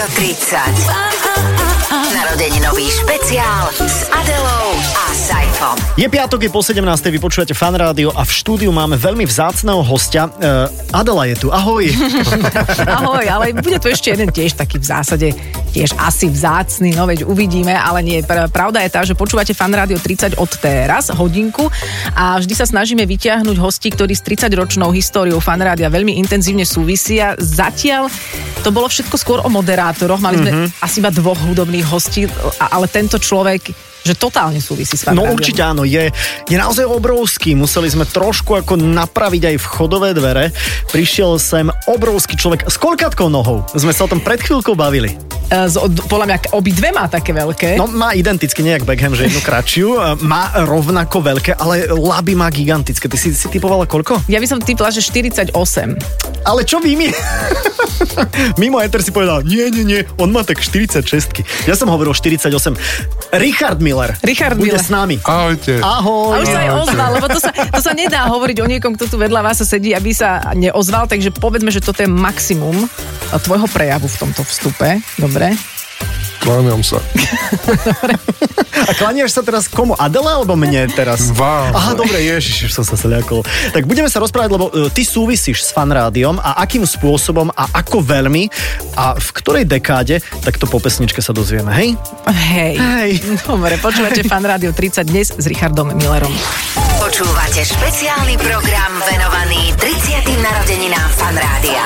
Rádio 30. Narodeninový špeciál s Adelou a Saifom. Je piatok, je po 17. Vy počúvate fan rádio a v štúdiu máme veľmi vzácného hostia. Uh, Adela je tu, ahoj. Ahoj, ale bude tu ešte jeden tiež taký v zásade tiež asi vzácny, no veď uvidíme, ale nie. Pr- Pravda je tá, že počúvate fan rádio 30 od teraz, hodinku a vždy sa snažíme vyťahnuť hostí, ktorí s 30-ročnou históriou fan rádia veľmi intenzívne súvisia. Zatiaľ to bolo všetko skôr o moderátoroch, mali sme mm-hmm. asi iba dvoch hudobných hostí, ale tento človek že totálne súvisí s No určite áno, je, je naozaj obrovský. Museli sme trošku ako napraviť aj vchodové dvere. Prišiel sem obrovský človek s koľkatkou nohou. Sme sa o tom pred chvíľkou bavili. E, Z, od- podľa mňa obidve má také veľké. No má identicky, nie jak Beckham, že jednu kratšiu. e, Má rovnako veľké, ale laby má gigantické. Ty si, si typovala koľko? Ja by som typla, že 48. Ale čo vy mi? Mimo Ether si povedal, nie, nie, nie, on má tak 46. Ja som hovoril 48. Richard Miller. Richard bude Miller. s nami. Ahojte. Ahoj. A už sa aj ozval, lebo to sa, to sa nedá hovoriť o niekom, kto tu vedľa vás sedí, aby sa neozval, takže povedzme, že toto je maximum tvojho prejavu v tomto vstupe. Dobre? Kláňam sa. A klaniaš sa teraz komu? Adele alebo mne teraz? Vám. Aha, dobre, ježiš, som sa zľakol. Tak budeme sa rozprávať, lebo e, ty súvisíš s fan rádiom a akým spôsobom a ako veľmi a v ktorej dekáde, tak to po pesničke sa dozvieme, hej? Hej. Hej. Dobre, počúvate Fan Rádio 30 dnes s Richardom Millerom. Počúvate špeciálny program venovaný 30. narodeninám fan rádia.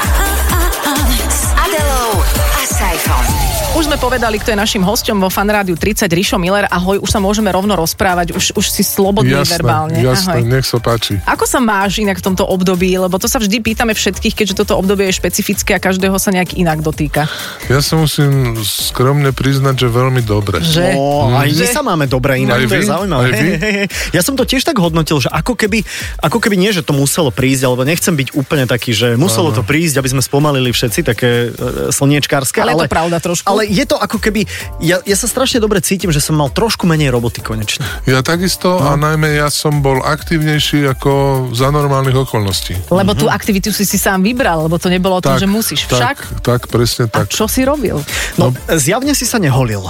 S Adelou a Saifom. Už sme povedali, kto je našim hosťom vo Fan Rádiu 30, Rišo Miller. Ahoj, už sa môžeme rovno rozprávať, už, už si slobodný Jasné, verbálne. jasné, Ahoj. nech sa páči. Ako sa máš inak v tomto období? Lebo to sa vždy pýtame všetkých, keďže toto obdobie je špecifické a každého sa nejak inak dotýka. Ja sa musím skromne priznať, že veľmi dobre. Že? No, aj my sa máme dobre, inak Aj to je vy? zaujímavé. Aj vy? Ja som to tiež tak hodnotil, že ako keby, ako keby nie, že to muselo prísť, alebo nechcem byť úplne taký, že muselo to prísť, aby sme spomalili všetci také e, slniečkárske. Ale je to pravda trošku. Ale je to ako keby, ja, ja sa strašne dobre cítim, že som mal trošku menej roboty konečne. Ja takisto No. a najmä ja som bol aktívnejší ako za normálnych okolností. Lebo tú aktivitu si si sám vybral, lebo to nebolo o tom, že musíš. tak, Však? tak, presne A tak. čo si robil? No, zjavne si sa neholil.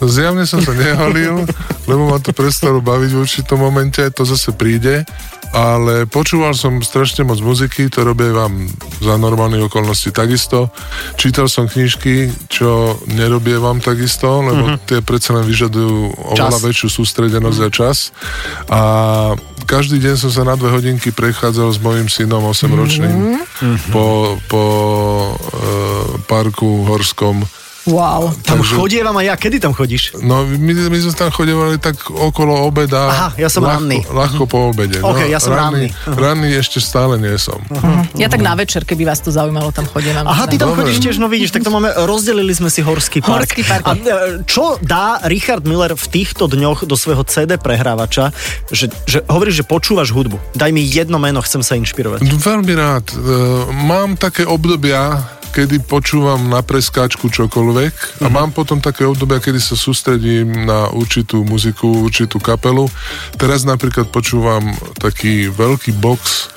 Zjavne som sa nehalil, lebo ma to prestalo baviť v určitom momente, to zase príde. Ale počúval som strašne moc muziky, to robia vám za normálnych okolností takisto. Čítal som knižky, čo nerobie vám takisto, lebo mm-hmm. tie predsa len vyžadujú oveľa Čas. väčšiu sústredenosť a čas. A každý deň som sa na dve hodinky prechádzal s mojim synom 8-ročným mm-hmm. po, po e, parku horskom. Wow. Tam Takže- chodievam aj ja. Kedy tam chodíš? No, my, my sme tam chodevali tak okolo obeda. Aha, ja som ľahko, ranný. Ľahko po obede. OK, ja som ranný. Ranný ešte stále nie som. Ja tak na večer, keby vás to zaujímalo, tam chodím. Aha, ty tam Dobre. chodíš tiež, no vidíš, tak to máme, rozdelili sme si Horský park. Horský park. A e, čo dá Richard Miller v týchto dňoch do svojho CD prehrávača, že, že hovoríš, že počúvaš hudbu. Daj mi jedno meno, chcem sa inšpirovať. Veľmi rád. E, mám také obdobia, kedy počúvam na preskáčku čokoľvek a mám potom také obdobia, kedy sa sústredím na určitú muziku, určitú kapelu. Teraz napríklad počúvam taký veľký box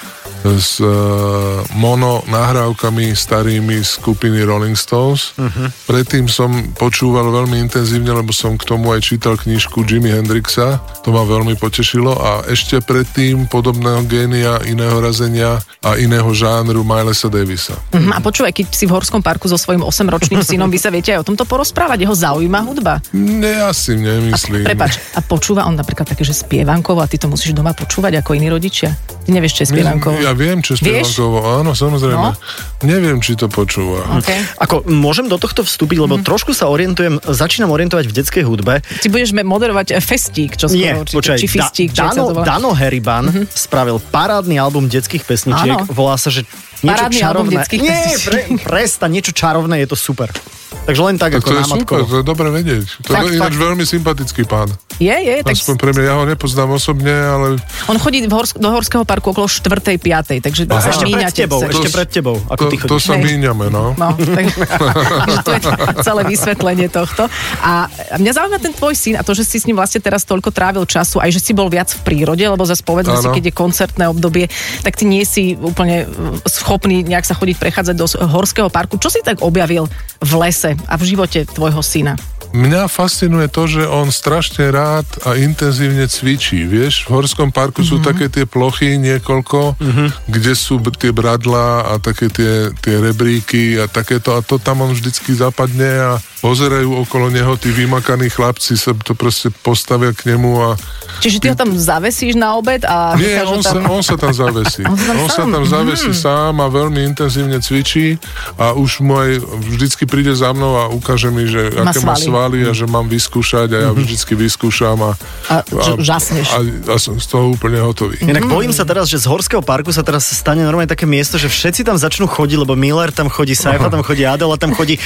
s uh, mono nahrávkami starými skupiny Rolling Stones. Uh-huh. Predtým som počúval veľmi intenzívne, lebo som k tomu aj čítal knižku Jimi Hendrixa. To ma veľmi potešilo a ešte predtým podobného génia, iného razenia a iného žánru Milesa Davisa. Mhm, A počúvaj, keď si v Horskom parku so svojím 8-ročným synom, vy sa viete aj o tomto porozprávať, jeho zaujíma hudba. Ne, ja si nemyslím. Prepač, a počúva on napríklad také, že spievankovo a ty to musíš doma počúvať ako iní rodičia? Ty nevieš, čo je spievankovo. Ja viem, čo je spievankovo. Áno, samozrejme. No. Neviem, či to počúva. Okay. Ako, môžem do tohto vstúpiť, lebo trošku sa orientujem, začínam orientovať v detskej hudbe. Ty budeš moderovať eh, festík, čo skoro Nie, určite, počkaj, či fistík, da, Dano. Dano Heriban spravil parádny album detských pesničiek, Áno. volá sa, že niečo Parádny album čarovné. detských Nie, pre, presta, niečo čarovné, je to super. Takže len tak, Tak ako to je námatkovo. super, to je dobre vedieť. To Fakt, je ináč fakt. veľmi sympatický pán. Je, je, tak Aspoň pre mňa, ja ho nepoznám osobne, ale on chodí v Horsk- do Horského parku okolo 4. 5. takže A sa ešte pred tebou, v ešte pred tebou, ako to, ty to chodíš. sa Hej. míňame, no. No, tak, to je celé vysvetlenie tohto. A mňa zaujíma ten tvoj syn a to, že si s ním vlastne teraz toľko trávil času, aj že si bol viac v prírode, lebo zase povedzme si, keď je koncertné obdobie, tak ty nie si úplne uh, schopný nejak sa chodiť prechádzať do horského parku. Čo si tak objavil v lese živote a v živote tvojho syna? Mňa fascinuje to, že on strašne rád a intenzívne cvičí. Vieš, v Horskom parku mm-hmm. sú Mhm. také tie plochy niekoľko, mm-hmm. kde sú tie bradlá a také tie, tie rebríky a takéto a to tam on vždycky zapadne a pozerajú okolo neho tí vymakaní chlapci sa to proste postavia k nemu a Čiže ty ho tam zavesíš na obed a nie, on sa, tam... on sa tam zavesí. On sa tam on sa tam zavesí Mhm. sám a veľmi intenzívne cvičí a už mu aj vždycky príde za mnou a ukáže mi, že Má aké má svaly. Svaly a že mám vyskúšať a ja vždycky vyskúšam a, A že žasneš. a, a som z toho úplne hotový. Inak bojím sa teraz, že z Horského parku sa teraz stane normálne také miesto, že všetci tam začnú chodiť, lebo Miller tam chodí, Saifa tam chodí, Adela tam chodí.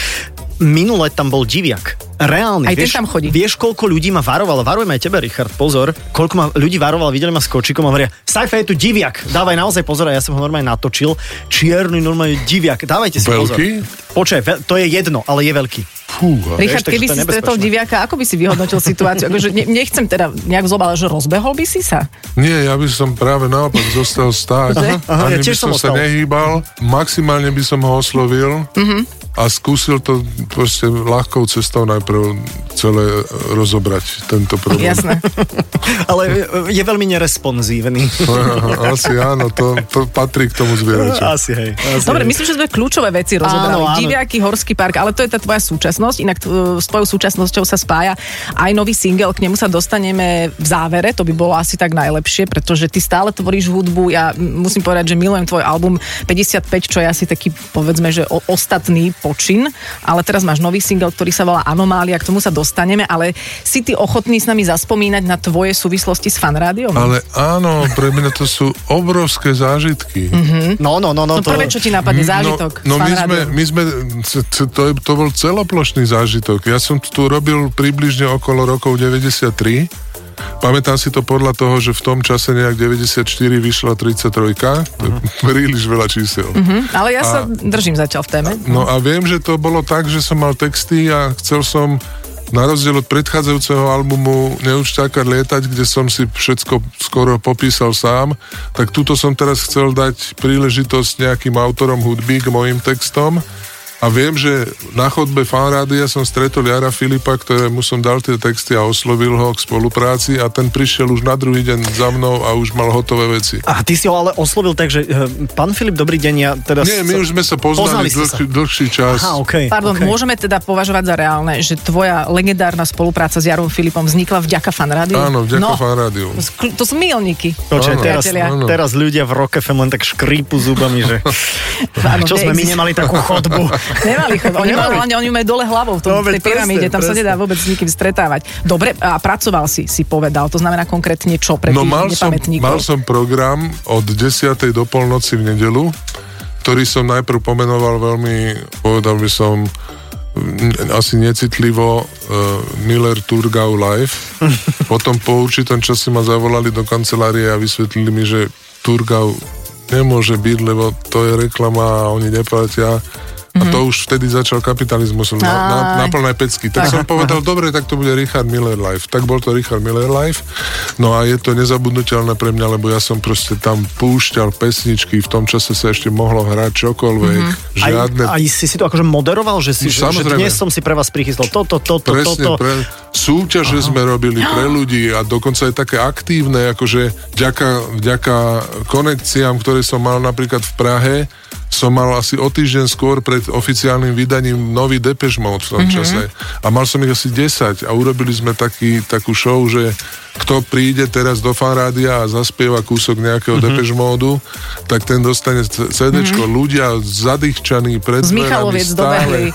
Minule tam bol diviak. Reálny. Aj ten vieš, tam chodí. Vieš, koľko ľudí ma varoval? Varujem aj tebe, Richard, pozor. Koľko ma ľudí varoval, videli ma s kočikom a hovoria, Saifa je tu diviak. Dávaj naozaj pozor, a ja som ho normálne natočil. Čierny normálne diviak. Dávajte si pozor. Veľký? Počkaj, veľ- to je jedno, ale je veľký. Fúha. Richard, Vieš, keby si stretol diviaka, ako by si vyhodnotil situáciu? Akože ne, nechcem teda nejak zobal, že rozbehol by si sa? Nie, ja by som práve naopak zostal stáť. Aha, ja Ani by tiež som som sa nehýbal, maximálne by som ho oslovil Mhm. A skúsil to proste ľahkou cestou najprv celé rozobrať tento problém. Jasné. Ale je veľmi neresponsívny. Asi áno, to, to patrí k tomu zvieraťu. Asi hej. Asi Dobre, hej. myslím, že sme kľúčové veci rozoberali. Áno, áno. Diviaky, Horský park, ale to je tá tvoja súčasnosť. Inak t- s tvojou súčasnosťou sa spája aj nový single, k nemu sa dostaneme v závere, to by bolo asi tak najlepšie, pretože ty stále tvoríš hudbu. Ja musím povedať, že milujem tvoj album 55, čo je asi taký, povedzme, že ostatný počin, ale teraz máš nový single, ktorý sa volá Anomália, k tomu sa dostaneme, ale si ty ochotný s nami zaspomínať na tvoje súvislosti s fanrádiom? Ale áno, pre mňa to sú obrovské zážitky. No, no, no, no. No prvé, čo ti napadne, zážitok No, no s my, sme, my sme, to, je, to bol celoplošný zážitok. Ja som tu robil približne okolo rokov 93. Pamätám si to podľa toho, že v tom čase nejak 94 vyšla 33, to je príliš veľa čísel. Hm, ale ja sa držím zatiaľ v téme. No a viem, že to bolo tak, že som mal texty a chcel som na rozdiel od predchádzajúceho albumu Neuč čakať lietať, kde som si všetko skoro popísal sám, tak tuto som teraz chcel dať príležitosť nejakým autorom hudby k mojim textom. A viem, že na chodbe fanrádia som stretol Jara Filipa, ktorému som dal tie texty a oslovil ho k spolupráci a ten prišiel už na druhý deň za mnou a už mal hotové veci. A ty si ho ale oslovil tak, že eh, pán Filip, dobrý deň, ja teda... Nie, my už sme sa poznali, Poznali ste sa. dlhší, dlhší čas. Aha, okay, Pardon, okay. môžeme teda považovať za reálne, že tvoja legendárna spolupráca s Jarom Filipom vznikla vďaka fanrádiu? Áno, vďaka no, fanrádiu. To sú- milníky. Počkaj, teraz. Áno. teraz ľudia v Rock FM len tak škrípu zubami, že Áno, čo sme my nemali takú chodbu. Nemali chod. Oni, Nemali. oni majú dole hlavou v, tom, No, v tej pyramíde, presne, tam sa presne. nedá vôbec s nikým stretávať. Dobre, a pracoval si, si povedal, to znamená konkrétne čo pre No mal som, mal som program od 10. do polnoci v nedelu, ktorý som najprv pomenoval veľmi, povedal by som, asi necitlivo uh, Miller Turgau Live. Potom po určitom čase ma zavolali do kancelárie a vysvetlili mi, že Turgau nemôže byť, lebo to je reklama a oni neplatia. A to už vtedy začal kapitalizmus na, na, na plné pecky. Tak som povedal, dobre, tak to bude Richard Miller Live. Tak bol to Richard Miller Live. No a je to nezabudnutelné pre mňa, lebo ja som proste tam púšťal pesničky, v tom čase sa ešte mohlo hrať čokoľvek. Mhm. Žiadne... Aj, aj si si to akože moderoval, že, si, že, že dnes som si pre vás prichystal toto, toto, Presne, toto. pre, súťaže sme robili pre ľudí a dokonca aj také aktívne, akože vďaka, vďaka konekciám, ktoré som mal napríklad v Prahe, som mal asi o týždeň skôr pred oficiálnym vydaním nový Depeche Mode v tom mm-hmm. čase. A mal som ich asi 10 a urobili sme taký, takú show, že kto príde teraz do fanrádia a zaspieva kúsok nejakého mm-hmm. Depeche Modu, tak ten dostane c- CDčko. Mm-hmm. Ľudia zadýchčaní pred Z Michaloviec stále. dobehli.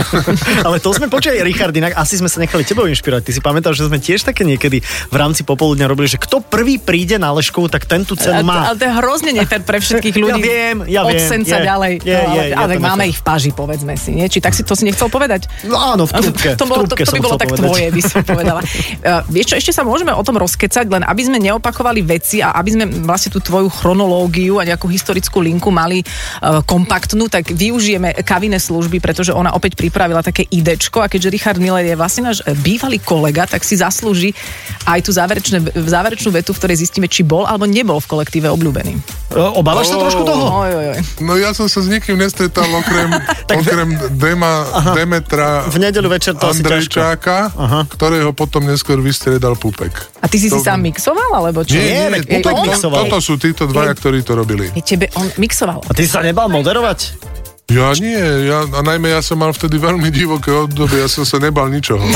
Ale to sme počuli, Richard, inak asi sme sa nechali tebou inšpirovať. Ty si pamätáš, že sme tiež také niekedy v rámci popoludňa robili, že kto prvý príde na Leškovú, tak ten tú cenu má. ale to je hrozne nefér pre všetkých ľudí. Ja viem, ja Od viem, senca je, ďalej. je, no, ale, to máme ich v páži, povedzme si. Nie? Či tak si to si nechcel povedať? No áno, v trúbke. To, to, trúbke to by bolo tak povedať. tvoje, by som povedala. Uh, vieš čo, ešte sa môžeme o tom rozkecať, len aby sme neopakovali veci a aby sme vlastne tú tvoju chronológiu a nejakú historickú linku mali uh, kompaktnú, tak využijeme kaviné služby, pretože ona opäť pripravila také idečko a keďže Richard Miller je vlastne náš bývalý kolega, tak si zaslúži aj tú záverečné, záverečnú vetu, v ktorej zistíme, či bol alebo nebol v kolektíve obľúbený. Obávaš sa trošku toho? Oj, oj, oj. No ja som sa s nikým nestretal okrem, okrem Dema, Demetra V nedeľu večer to. Andrejčáka, ktorého potom neskôr vystriedal Pupek. A ty si si To- sám mixoval, alebo čo? Nie, veď Pupek on- mixoval. Toto sú títo dvaja, ktorí to robili. Tebe on mixoval. A ty sa nebal moderovať? Ja nie, ja, a najmä ja som mal vtedy veľmi divoké obdobie, ja som sa nebal ničoho.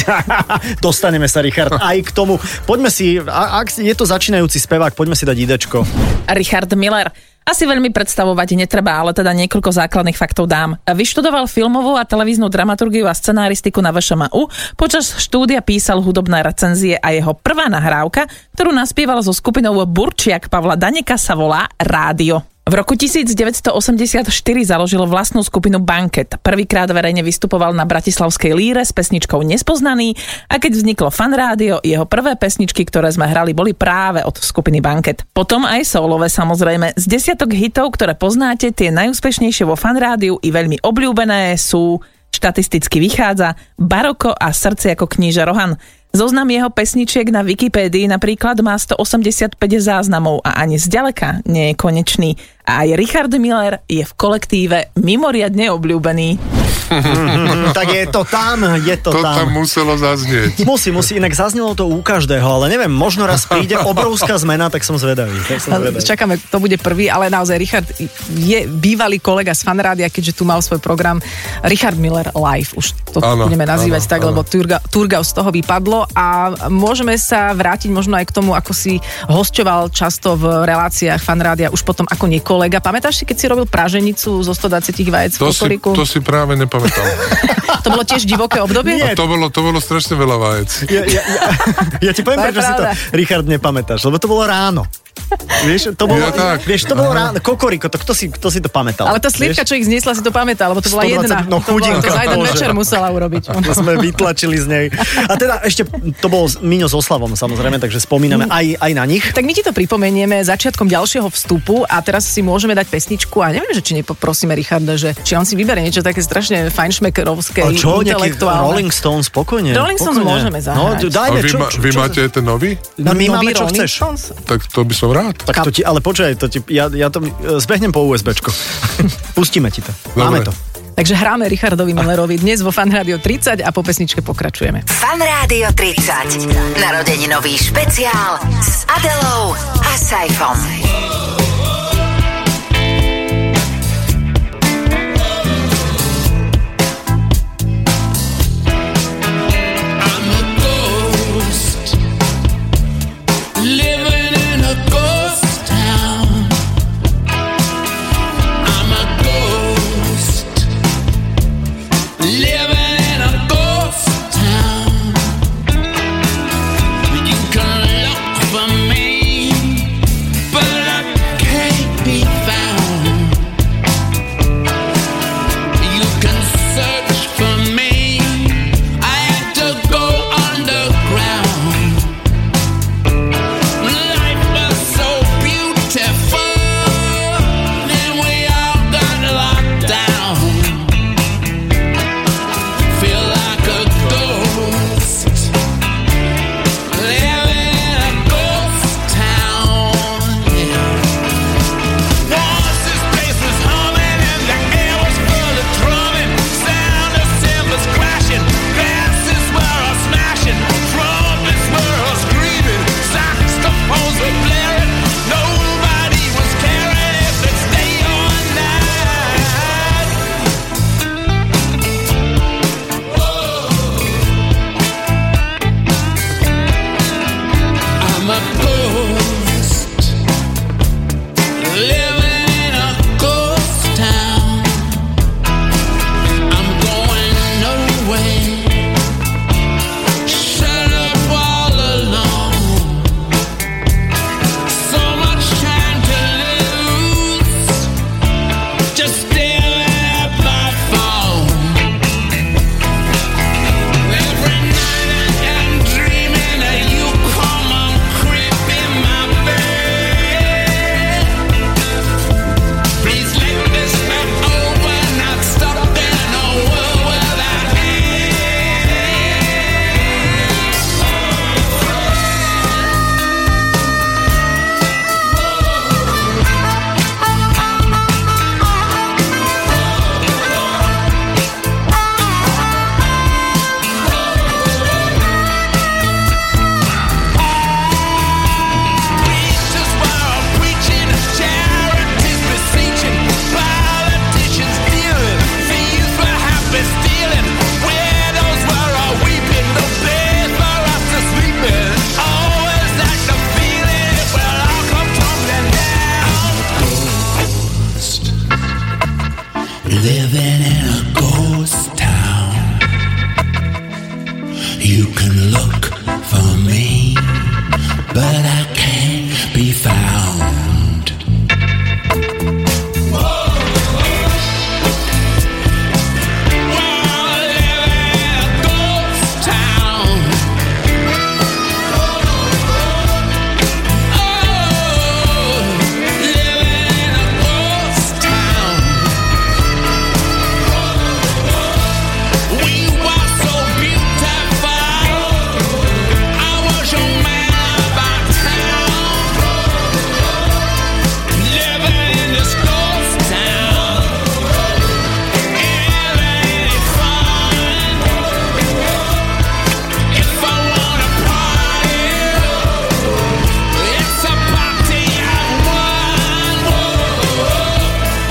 Dostaneme sa, Richard, aj k tomu. Poďme si, a- ak je to začínajúci spevák, poďme si dať idečko. Richard Miller. Asi veľmi predstavovať netreba, ale teda niekoľko základných faktov dám. Vyštudoval filmovú a televíznu dramaturgiu a scenáristiku na VŠMU, počas štúdia písal hudobné recenzie a jeho prvá nahrávka, ktorú naspieval so skupinou Burčiak Pavla Daneka sa volá Rádio. V roku 1984 založil vlastnú skupinu Banket. Prvýkrát verejne vystupoval na Bratislavskej líre s pesničkou Nespoznaný a keď vzniklo fan rádio, jeho prvé pesničky, ktoré sme hrali, boli práve od skupiny Banket. Potom aj solové samozrejme. Z desiatok hitov, ktoré poznáte, tie najúspešnejšie vo fan rádiu i veľmi obľúbené sú štatisticky vychádza Baroko a srdce ako kníža Rohan. Zoznam jeho pesničiek na Wikipédii napríklad má 185 záznamov a ani zďaleka nie je konečný. A aj Richard Miller je v kolektíve mimoriadne obľúbený. Tak je to tam, je to, To tam tam. muselo zaznieť. Musí, musí, inak zaznelo to u každého, ale neviem, možno raz príde obrovská zmena, tak som zvedavý. Tak som zvedavý. Čakáme, to bude prvý, ale naozaj Richard je bývalý kolega z fanrádia, keďže tu mal svoj program Richard Miller Live. Už to Áno, budeme nazývať áno, tak, áno. lebo Turga, Turgau z toho vypadlo a môžeme sa vrátiť možno aj k tomu, ako si hosťoval často v reláciách fanrádia už potom ako nekolega. Pamätáš si, keď si robil praženicu zo 120 vajec v To si, kokoriku? to si práve nepamätal. to bolo tiež divoké obdobie? A to bolo, to bolo strašne veľa vajec. Ja, ja, ja, ja ti poviem, prečo si to. Richard, nepamätáš, lebo to bolo ráno. Vieš, to bolo, Ja tak. vieš, to bolo ráno, kokoriko, to kto si, kto si to pamätal? Ale tá slivka, čo ich zniesla, si to pamätá, lebo to bola 120, jedna. no to, bolo, to chudinka, za jeden bože. večer musela urobiť. To sme vytlačili z nej. A teda ešte, to bol Miňo s Oslavom samozrejme, takže spomíname aj, aj na nich. Tak my ti to pripomenieme začiatkom ďalšieho vstupu a teraz si môžeme dať pesničku a neviem, že či nepoprosíme Richarda, že či on si vyberie niečo také strašne fajnšmekerovské, A čo, intelektuálne. Rolling Stones, spokojne. Rolling Stones môžeme zahrať. No, dajme, vy, čo, čo, vy máte ten nový? No, my máme, čo chceš. Tak to by som rád. Tak to ti, ale počkaj, to ti, ja, ja to zbehnem po USBčko. Pustíme ti to. Máme to. Takže hráme Richardovi Millerovi dnes vo Fan Radio 30 a po pesničke pokračujeme. Fan Rádio 30. Narodeninový špeciál s Adelou a Saifom.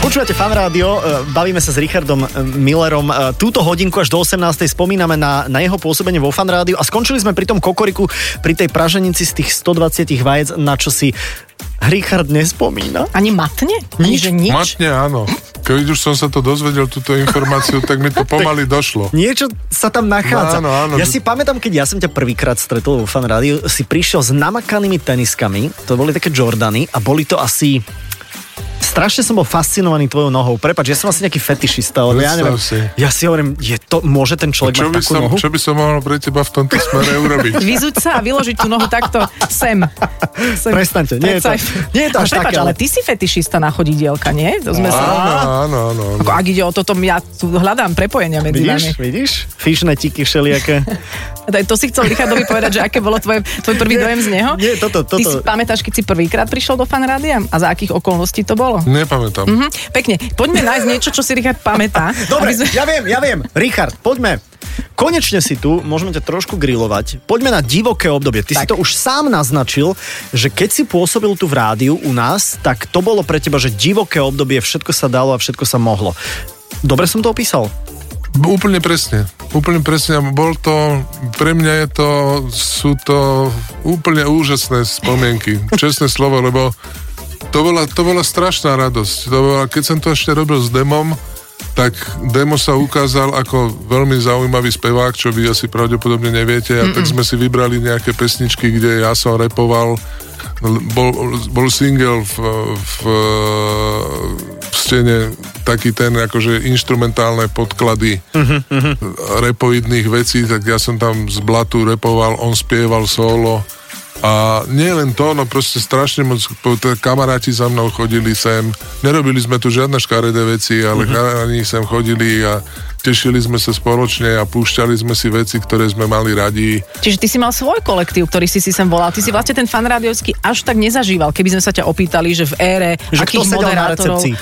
Počúvate fan rádio, e, bavíme sa s Richardom e, Millerom. E, Túto hodinku až do 18. spomíname na, na jeho pôsobenie vo fan rádiu a skončili sme pri tom kokoriku, pri tej praženici z tých 120 vajec, na čo si Richard nespomína. Ani matne? Ani že nič? Matne áno. Keď už som sa to dozvedel, túto informáciu, tak mi to pomaly došlo. Niečo sa tam nachádza. No, áno, áno. Ja si pamätám, keď ja som ťa prvýkrát stretol vo fan rádiu, si prišiel s namakanými teniskami, to boli také Jordany a boli to asi strašne som bol fascinovaný tvojou nohou. Prepač, ja som asi nejaký fetišista, ale ja neviem. Si. Ja si hovorím, je to, môže ten človek Čo mať by, takú som, nohu? čo by som mohol pre teba v tomto smere urobiť? Vyzuť sa a vyložiť tú nohu takto sem. sem. Prestaňte, nie je to- nie je to Ale až prepáč, také, ale ale- ty si fetišista na chodidielka, nie? To sme sa... Áno, áno, áno. Ako, ak ide o toto, ja tu hľadám prepojenia medzi Vidíš, nami. vidíš? Fišnetiky všelijaké. Daj, To si chcel Richardovi povedať, že aké bolo tvoje, tvoj prvý Nie, dojem z neho? nie, toto- Ty toto- si pamätáš, keď si prvýkrát prišiel do fan rádia? A za akých okolností to bolo? Nepamätám. Hm, pekne. Poďme nájsť niečo, čo si Richard pamätá. Dobre, sme- ja viem, ja viem. Richard, poďme. Konečne si tu, môžeme ťa trošku grilovať. Poďme na divoké obdobie. Ty tak. si to už sám naznačil, že keď si pôsobil tu v rádiu u nás, tak to bolo pre teba, že divoké obdobie, všetko sa dalo a všetko sa mohlo. Dobre som to opísal? Úplne presne. Úplne presne. A Bol to, pre mňa je to, sú to úplne úžasné spomienky. Čestné slovo, lebo to bola, to bola strašná radosť. To bola, keď som to ešte robil s demom, tak demo sa ukázal ako veľmi zaujímavý spevák, čo vy asi pravdepodobne neviete. A tak sme si vybrali nejaké pesničky, kde ja som repoval. Bol, bol single v, v, v stene taký ten akože instrumentálne podklady repoidných vecí, tak ja som tam z blatu repoval, on spieval solo. A nie len to, no proste strašne moc kamaráti za mnou chodili sem. Nerobili sme tu žiadne škaredé veci, ale uh-huh. oni sem chodili a tešili sme sa spoločne a púšťali sme si veci, ktoré sme mali radi. Čiže ty si mal svoj kolektív, ktorý si si sem volal. Ty si vlastne ten fan rádiovský až tak nezažíval, keby sme sa ťa opýtali, že v ére Že akých kto sedel na moderátorov... recepcii.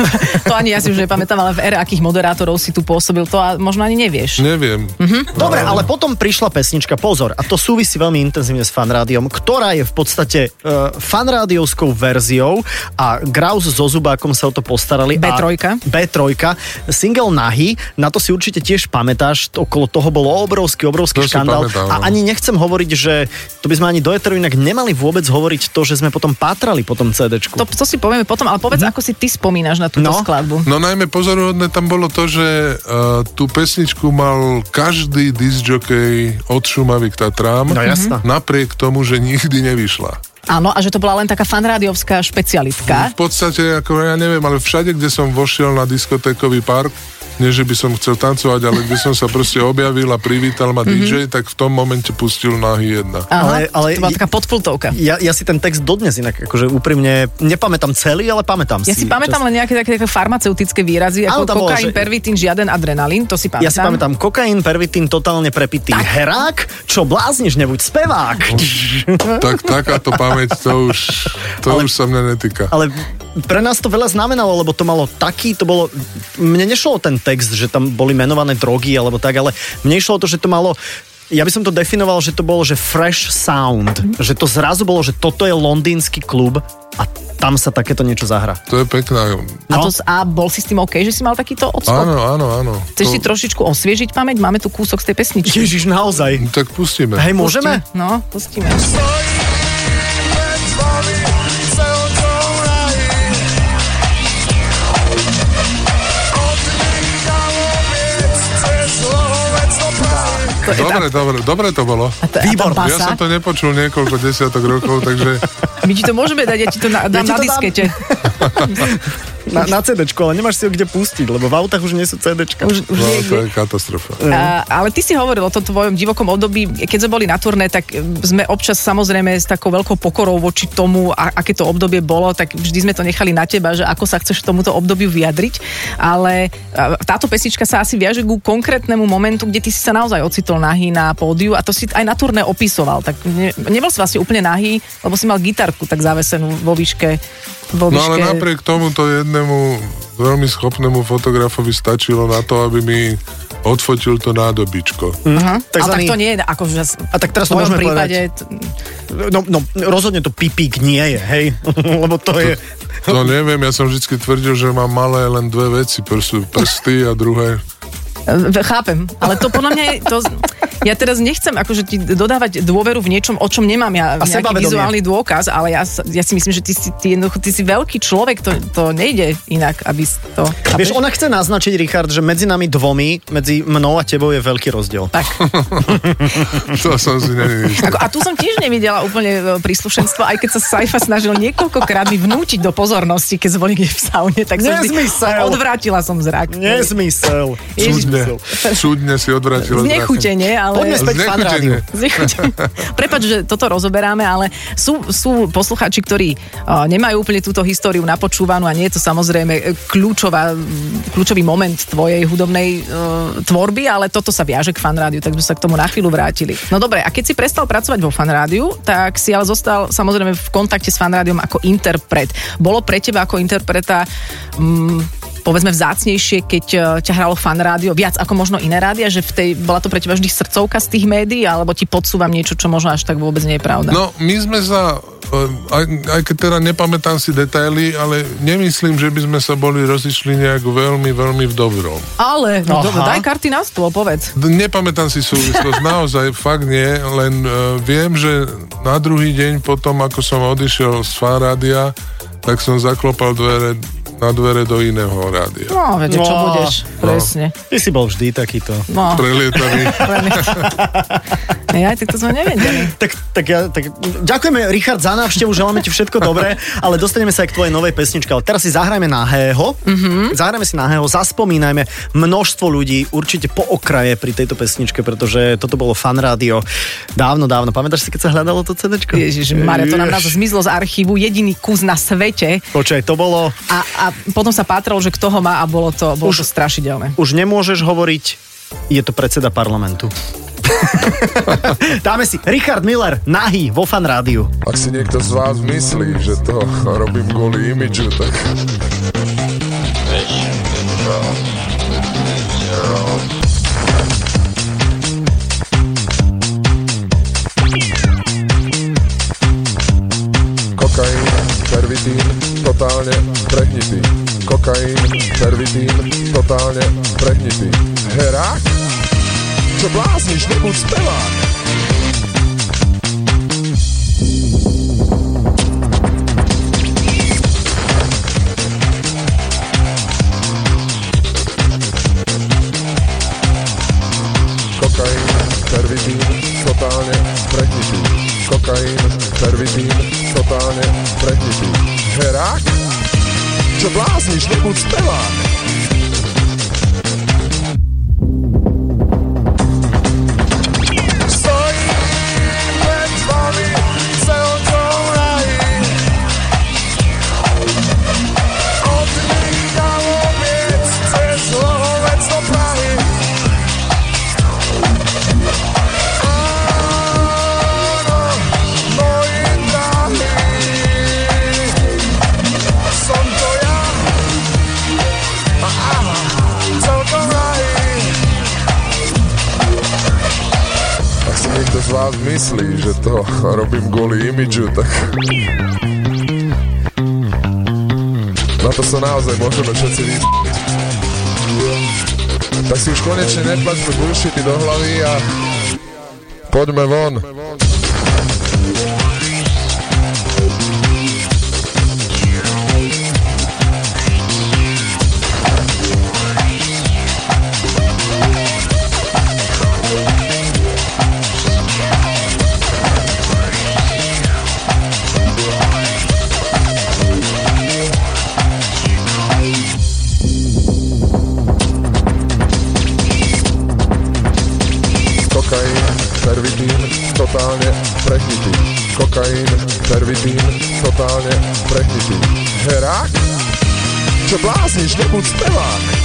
to ani ja si už nepamätám, ale v ére akých moderátorov si tu pôsobil, to a možno ani nevieš. Neviem. Mhm. Dobre, ale potom prišla pesnička, pozor, a to súvisí veľmi intenzívne s fanrádiom, ktorá je v podstate uh, fanrádiovskou verziou a Graus so Zubákom sa o to postarali. B3. A B3, single Nahy, na to si určite tiež pamätáš, okolo toho bolo obrovský, obrovský To škandál. pamätám, A no. ani nechcem hovoriť, že to by sme ani do Eteru inak nemali vôbec hovoriť to, že sme potom pátrali po tom CDčku. To, to si povieme potom, ale povedz, ako si ty spomínaš na túto No. skladbu. No najmä pozoruhodné tam bolo to, že uh, tú pesničku mal každý disjockey od Šumavy k Tatrám. No jasná. Napriek tomu, že nikdy nevyšla. Áno, a že to bola len taká fanrádiovská špecialitka. V podstate, ako ja neviem, ale všade, kde som vošiel na diskotékový park, nie, že by som chcel tancovať, ale kde som sa proste objavil a privítal ma DJ, tak v tom momente pustil nahy jedna. Aha, Ale- ale- to bola taká podpultovka. Ja, ja si ten text dodnes inak, akože úprimne, nepamätám celý, ale pamätám Ja si. si pamätám len nejaké také, také farmaceutické výrazy, Áno, ako bolo, kokain, že- pervitín, žiaden adrenalín, to si pamätám. Ja si pamätám, kokain, pervitín, totálne prepitý tak. herák, čo blázniš, nebuď spevák. Tak takáto pamäť, to už, to Ale- už sa mňa netýka. Ale pre nás to veľa znamenalo, lebo to malo taký, to bolo, mne nešlo o ten text, že tam boli menované drogy alebo tak, ale mne išlo o to, že to malo ja by som to definoval, že to bolo, že fresh sound. Že to zrazu bolo, že toto je londýnsky klub a tam sa takéto niečo zahra. To je pekná. A, No. to, a bol si s tým OK, že si mal takýto odskok? Áno, áno, áno. Chceš to, si trošičku osviežiť pamäť? Máme tu kúsok z tej pesničky. Ježiš, naozaj. Tak pustíme. Hej, môžeme? Pustíme? No, pustíme. To je Dobre, dobre, dobre to bolo. a tá, Výborné. A Ja som to nepočul niekoľko desiatok rokov, takže My ti to môžeme dať, ja ti to na, dám ti na to dám. diskete. Na, na CDčko, ale nemáš si ho kde pustiť, lebo v autách už nie sú CDčka. Už, už no, niekde. to je katastrofa. A, ale ty si hovoril o tom tvojom divokom období, keď sme boli na turné, tak sme občas samozrejme s takou veľkou pokorou voči tomu, a, aké to obdobie bolo, tak vždy sme to nechali na teba, že ako sa chceš k tomuto obdobiu vyjadriť. Ale táto pesnička sa asi viaže ku konkrétnemu momentu, kde ty si sa naozaj ocitol nahý na pódiu a to si aj na turné opisoval. Tak ne, nebol si vlastne úplne nahý, lebo si mal gitarku tak zavesenú vo výške. Vo No výške ale napriek tomuto jednému veľmi schopnému fotografovi stačilo na to, aby mi odfotil to nádobičko. Aha. Ale tak Takzvaný- to nie je akože A tak teraz to môžeme prípade, No, no, rozhodne to pipík nie je, hej? Lebo to je... To neviem, ja som vždy tvrdil, že mám malé len dve veci, prsty a druhé. Chápem, ale to podľa mňa je to... Ja teraz nechcem akože ti dodávať dôveru v niečom, o čom nemám ja A nejaký vizuálny dôkaz, ale ja, ja si myslím, že ty si, ty, jednoducho, ty si veľký človek, to, to nejde inak, aby to... Vieš, chápeš? ona chce naznačiť, Richard, že medzi nami dvomi, medzi mnou a tebou je veľký rozdiel. Tak. To som si. Ako, a tu som tiež nevidela úplne e, príslušenstvo, aj keď sa Saifa snažil niekoľkokrát mi vnútiť do pozornosti, keď niekde v saune, tak som vždy Nezmysel. odvrátila som zrak. Nezmysel. Ježiš, Čudne, čudne si odvratila. Znechutenie, ale... Poďme späť Znechutenie. Znechutenie. Prepač, že toto rozoberáme, ale sú, sú posluchači, ktorí uh, nemajú úplne túto históriu napočúvanú a nie je to samozrejme e, kľúčová, kľúčový moment tvojej hudobnej uh, tvorby, ale toto sa viaže k fan rádiu, tak sme sa k tomu na chvíľu vrátili. No dobre, a keď si prestal pracovať vo fan rádiu, tak si ale zostal samozrejme v kontakte s fan rádiom ako interpret. Bolo pre teba ako interpreta mm, povedzme vzácnejšie, keď eh, ťa hralo fan rádio, viac ako možno iné rádia, že v tej, bola to pre teba vždy srdcovka z tých médií, alebo ti podsúvam niečo, čo možno až tak vôbec nie je pravda? No, my sme sa, e, aj, aj keď teda nepamätám si detaily, ale nemyslím, že by sme sa boli rozišli nejak veľmi, veľmi v dobrom. Ale, no, dobre, daj karty na stôl, povedz. Nepamätám si súvislosť, naozaj, fakt nie, len uh, viem, že na druhý deň potom, ako som odišiel z fan rádia, tak som zaklopal dvere, na dvere do iného rádia. No, viete, čo No, budeš, no. presne. Ty si bol vždy takýto. No, Prelietaný. ja, tak to sme nevedeli. Tak, tak, ja, tak ďakujeme, Richard, za návštevu, želáme ti všetko dobré, ale dostaneme sa aj k tvojej novej pesničke. Ale teraz si zahrajme nahého, mm-hmm. zahrajme si nahého, zaspomínajme množstvo ľudí určite po okraje pri tejto pesničke, pretože toto bolo fan rádio dávno, dávno. Pamätáš si, keď sa hľadalo to CDčko? Ježiš, Maria, to nám nás zmizlo z archívu, jediný kus na svete Počkaj, to bolo... a, a potom sa pátralo, že kto ho má a bolo to, bolo Už- to strašidelné. Už nemôžeš hovoriť, je to predseda parlamentu. Dáme si Richard Miller, nahý vo fan rádiu. Ak si niekto z vás myslí, že to robím kvôli imidžu, tak... Kokain, pervitín, totálne prehnitý. Kokain, pervitín, totálne prehnitý. Herák? Čo blázniš, nebuď spevák. Čo blázniš, nebuď spevák. Myslí, že to robím kvôli imidžu, tak... Na to sa naozaj môžeme všetci vys... Tak si už konečne neplačme bullshity do hlavy a... Poďme von. Čo blázniš, nebuď spevák.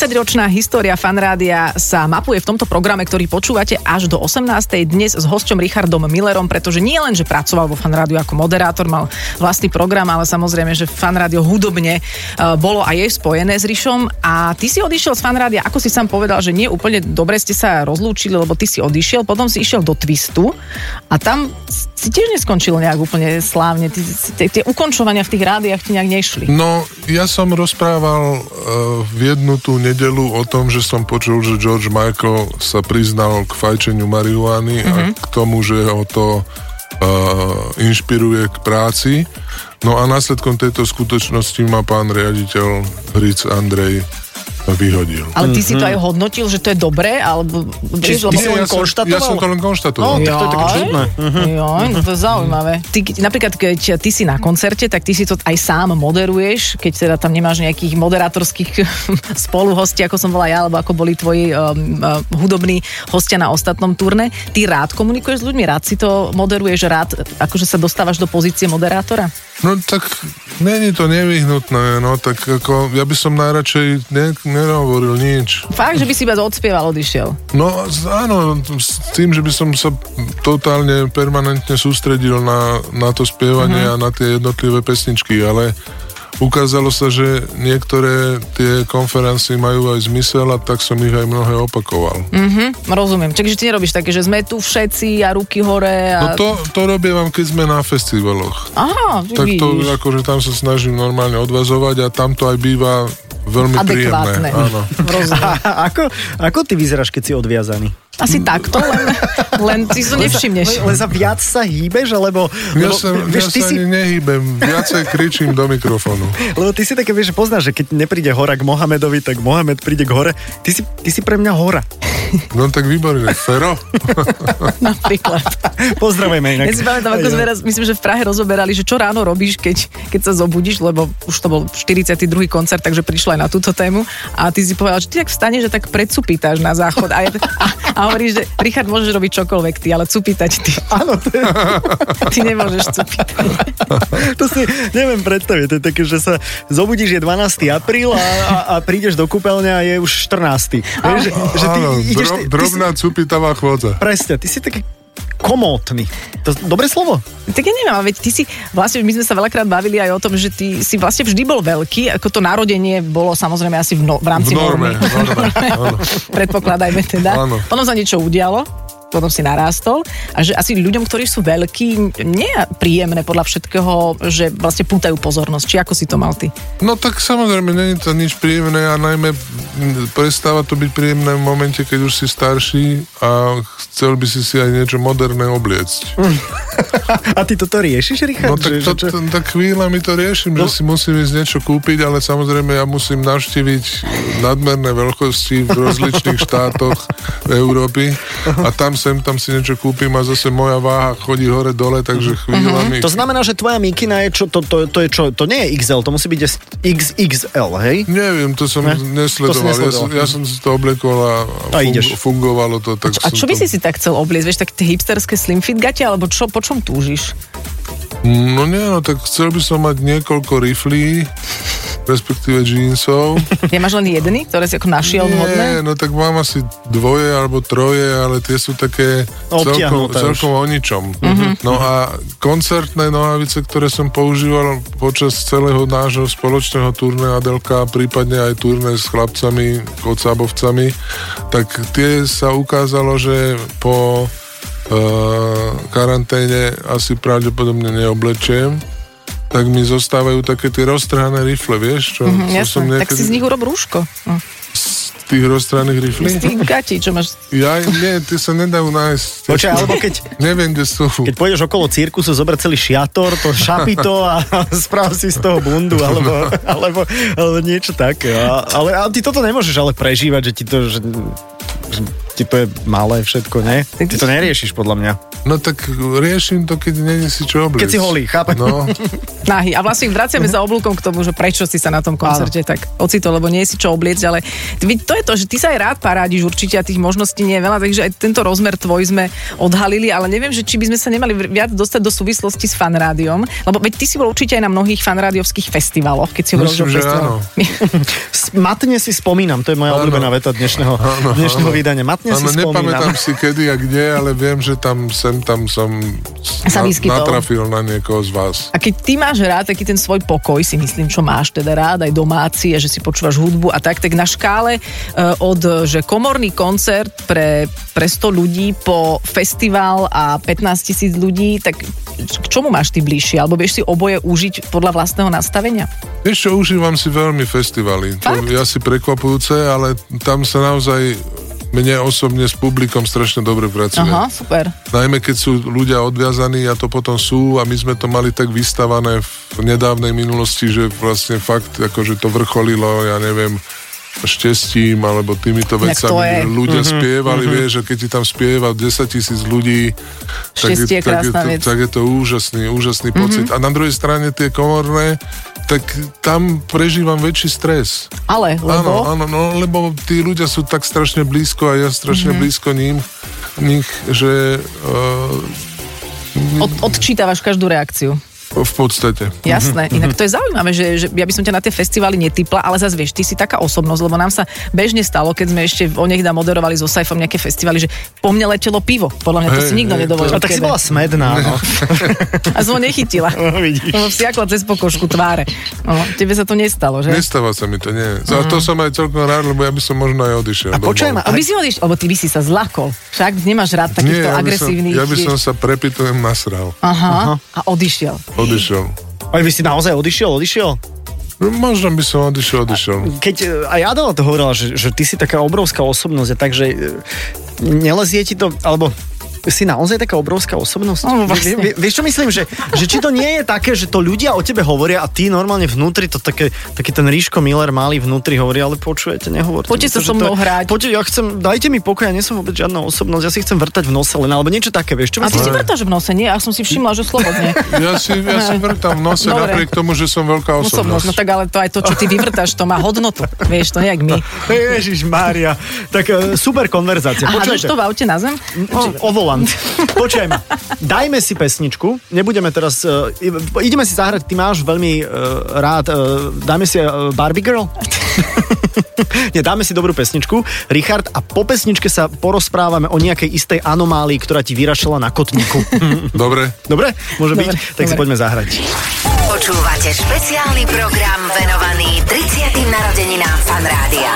30-ročná história fanrádia sa mapuje v tomto programe, ktorý počúvate až do 18. dnes s hosťom Richardom Millerom, pretože nie len, že pracoval vo fanrádiu ako moderátor, mal vlastný program, ale samozrejme, že fanrádio hudobne uh, bolo aj jej spojené s Rišom. A ty si odišiel z fanrádia, ako si sám povedal, že nie úplne dobre ste sa rozlúčili, lebo ty si odišiel, potom si išiel do Twistu a tam si tiež neskončil nejak úplne slávne. Tie, ukončovania v tých rádiách ti nejak nešli. No, ja som rozprával uh, v jednu tú nedelu o tom, že som počul, že George Michael sa priznal k fajčeniu marihuany mm-hmm. a k tomu, že ho to uh, inšpiruje k práci. No a následkom tejto skutočnosti ma pán riaditeľ Hric Andrej vyhodil. Ale ty si to aj hodnotil, že to je dobré, alebo... Či- lebo- si len ja, som, konštatoval? ja som to len konštatoval. No, tak to je také čudné. Joj, no to je zaujímavé. Ty, napríklad, keď ty si na koncerte, tak ty si to aj sám moderuješ, keď teda tam nemáš nejakých moderátorských spoluhostí, ako som bola ja, alebo ako boli tvoji um, uh, hudobní hostia na ostatnom turne. Ty rád komunikuješ s ľuďmi, rád si to moderuješ, rád akože sa dostávaš do pozície moderátora? No tak není to nevyhnutné, no tak ako ja by som najradšej ne, nehovoril nič. Fakt, že by si iba odspieval, odišiel. No áno, s tým, že by som sa totálne permanentne sústredil na, na to spievanie uh-huh. a na tie jednotlivé pesničky, ale ukázalo sa, že niektoré tie konferencie majú aj zmysel a tak som ich aj mnohé opakoval. Mhm, rozumiem. Čiže ty nerobíš také, že sme tu všetci a ruky hore No a... to, to robím, keď sme na festivaloch. Aha, Tak to akože tam sa snažím normálne odvazovať a tam to aj býva veľmi príjemné. Adekvátne. Áno. Rozumiem. A ako, ako ty vyzeráš, keď si odviazaný? Asi takto, len, len si to nevšimneš. Len, sa viac sa hýbeš, alebo... Ja lebo, sa, vieš, ja ty sa si, nehýbem, viacej kričím do mikrofónu. lebo ty si také, vieš, poznáš, že keď nepríde hora k Mohamedovi, tak Mohamed príde k hore. Ty si, ty si pre mňa hora. No tak výborne, Fero. Napríklad. Pozdravujeme inak. Ja si pamätám, ako sme raz, myslím, že v Prahe rozoberali, že čo ráno robíš, keď, keď sa zobudíš, lebo už to bol 42. koncert, takže prišla aj na túto tému. A ty si povedal, že ty tak vstaneš, že tak predsupítaš na záchod. A, ja, a, a hovoríš, že Richard, môžeš robiť čokoľvek ty, ale cupítať ty. Áno, Ty nemôžeš cupítať. to si neviem predstaviť. To je také, že sa zobudíš, je 12. apríl a, a, a prídeš do kúpeľne a je už 14. Vieš, že, že ty ideš... dro, Ty, ty si, drobná cupitavá chôdza. presne, ty si taký komótny. To dobré slovo? Tak ja neviem, ale veď ty si, vlastne my sme sa veľakrát bavili aj o tom, že ty si vlastne vždy bol veľký, ako to narodenie bolo samozrejme asi v, no, v rámci V norme, normy. v norme, áno. Predpokladajme teda. Áno. Potom sa niečo udialo, potom si narástol a že asi ľuďom, ktorí sú veľkí, nie je príjemné podľa všetkého, že vlastne pútajú pozornosť. Či ako si to mal ty? No tak samozrejme, není to nič príjemné a najmä prestáva to byť príjemné v momente, keď už si starší a chcel by si si aj niečo moderné obliecť. A ty toto riešiš, Richard? No tak, Že- to, to, tak chvíľami to riešim, No. že si musím ísť niečo kúpiť, ale samozrejme ja musím navštíviť nadmerné veľkosti v rozličných štátoch Európy a tam sem tam si niečo kúpim a zase moja váha chodí hore dole, takže chvíľami... To znamená, že tvoja mikina je čo? To, to, to, je čo? To nie je XL, to musí byť XXL, hej? Neviem, to som Ne? nesledoval. To si Ja, nesledoval. som, ja som si to oblekol a, A fun- ideš. fungovalo to. Tak A som čo by to... si si tak chcel obliecť? Vieš, tak tie hipsterské slim fit gate, alebo čo, po čom túžiš? No nie, no tak chcel by som mať niekoľko riflí respektíve jeansov. Nemáš len jedny, ktoré si ako našiel Nie, vhodné? no tak mám asi dvoje alebo troje, ale tie sú také celkom, celkom o ničom. Mhm. No a koncertné nohavice, ktoré som používal počas celého nášho spoločného turné Adelka, prípadne aj turné s chlapcami, kocábovcami, tak tie sa ukázalo, že po karanténe asi pravdepodobne neoblečiem tak mi zostávajú také tie roztrhané rifle, vieš? Čo, Mhm, čo som jasné. Tak si z nich urob rúško. Hm. z tých roztrhaných riflí? Z tých gatí, čo máš... Ja, nie, tie sa nedajú nájsť. Počkaj, alebo keď, Neviem, kde sú. keď pôjdeš okolo cirkusu, zober celý šiator, to šapito a správ si z toho bundu, alebo, alebo, alebo niečo také. Ale, ale ty toto nemôžeš ale prežívať, že ti to, že, že ti to je malé všetko, ne? Ty to neriešiš podľa mňa. No tak riešim to, keď není si čo obliecť. Keď si holý, chápem. No, Nahy. A vlastne vraciame za oblúkom k tomu, že prečo si sa na tom koncerte tak ocitol, lebo nie si čo obliecť, ale to je to, že ty sa aj rád parádiš určite a tých možností nie je veľa, takže aj tento rozmer tvoj sme odhalili, ale neviem, že či by sme sa nemali viac dostať do súvislosti s fanrádiom, lebo veď ty si bol určite aj na mnohých fanrádiovských festivaloch, keď si hovoril, že. S- Matne si spomínam, to je moja Áno. obľúbená veta dnešného, dnešného vydania. Matne si áno, spomínam. nepamätám si kedy a kde, ale viem, že tam sem tam som Sa vyskytol. natrafil na niekoho z vás. A keď ty máš rád taký ten svoj pokoj, si myslím, čo máš teda rád, aj domáci, že si počúvaš hudbu a tak, tak na škále e, od, že komorný koncert pre, pre 100 ľudí po festival a 15 tisíc ľudí, tak k čomu máš ty bližšie? Alebo vieš si oboje užiť podľa vlastného nastavenia? Vieš čo, užívam si veľmi festivaly. To je asi prekvapujúce, ale tam sa naozaj mne osobne s publikom strašne dobre pracuje. Aha, super. Najmä keď sú ľudia odviazaní a to potom sú a my sme to mali tak vystavané v nedávnej minulosti, že vlastne fakt akože to vrcholilo, ja neviem, štestím alebo týmito vecami, ľudia spievali, vieš, že keď ti tam spieva 10 tisíc ľudí, tak je je, tak, je to, tak je to úžasný, úžasný pocit. A na druhej strane tie komorné, tak tam prežívam väčší stres. Ale, Áno, lebo... áno, no, lebo tí ľudia sú tak strašne blízko a ja strašne mm-hmm. blízko ním, nich, že uh, Od, odčítavaš každú reakciu. V podstate. Jasné, inak to je zaujímavé, že, že ja by som ťa na tie festivály netypla, ale zase vieš, ty si taká osobnosť, lebo nám sa bežne stalo, keď sme ešte onehda moderovali so Saifom nejaké festivály, že po mne letelo pivo. Podľa mňa to Hej, si nikto hej, nedovolil. A tak si bola smedná, no. A som ho nechytila. No, vidíš. Lebo vsiakla cez pokožku tváre. No, tebe sa to nestalo, že? Nestáva sa mi to, nie. Za to som aj celkom rád, lebo ja by som možno aj odišiel. A počujem, domov. A by si odišiel, lebo ty by si sa zlakol. Však nemáš rád takýchto Nie, ja by, som, agresívnych... ja by som sa prepitujem nasral. Aha, a odišiel. Odišiel. Aj vy si naozaj odišiel, odišiel? No, možno by som odišiel, odišiel. Keď e, aj Adela to hovorila, že, že ty si taká obrovská osobnosť a takže e, nelezie ti to, alebo si naozaj taká obrovská osobnosť? No, vlastne. Vie- vie- vieš čo myslím, že, že či to nie je také, že to ľudia o tebe hovoria a ty normálne vnútri, to také, taký ten Ríško Miller malý vnútri hovorí, ale počujete, nehovorte. Poďte sa so mnou to, hrať. Poďte, ja chcem, dajte mi pokoj, ja nie som vôbec žiadna osobnosť, ja si chcem vrtať v nose len, alebo niečo také, vieš čo A ty myslím? si vrtáš v nose, nie? Ja som si všimla, že slobodne. Ja si, ja si vrtám v nose Dobre. napriek tomu, že som veľká Osobnosť, no osobnosť. tak ale to aj to, čo ty vyvrtáš, to má hodnotu. Vieš, to nejak my. Ježiš Mária, tak e, super konverzácia. A Počujete. hádzaš to v aute na zem? O, o volant. Počkaj ma. Dajme si pesničku. Nebudeme teraz... Uh, ideme si zahrať. Ty máš veľmi uh, rád... Uh, dajme si uh, Barbie Girl? Nie, dáme si dobrú pesničku, Richard, a po pesničke sa porozprávame o nejakej istej anomálii, ktorá ti vyrašala na kotníku. Dobre? Dobre? Môže Dobre, byť? Tak si dobre. poďme zahrať. Počúvate špeciálny program venovaný 30. narodeninám Fan Rádia.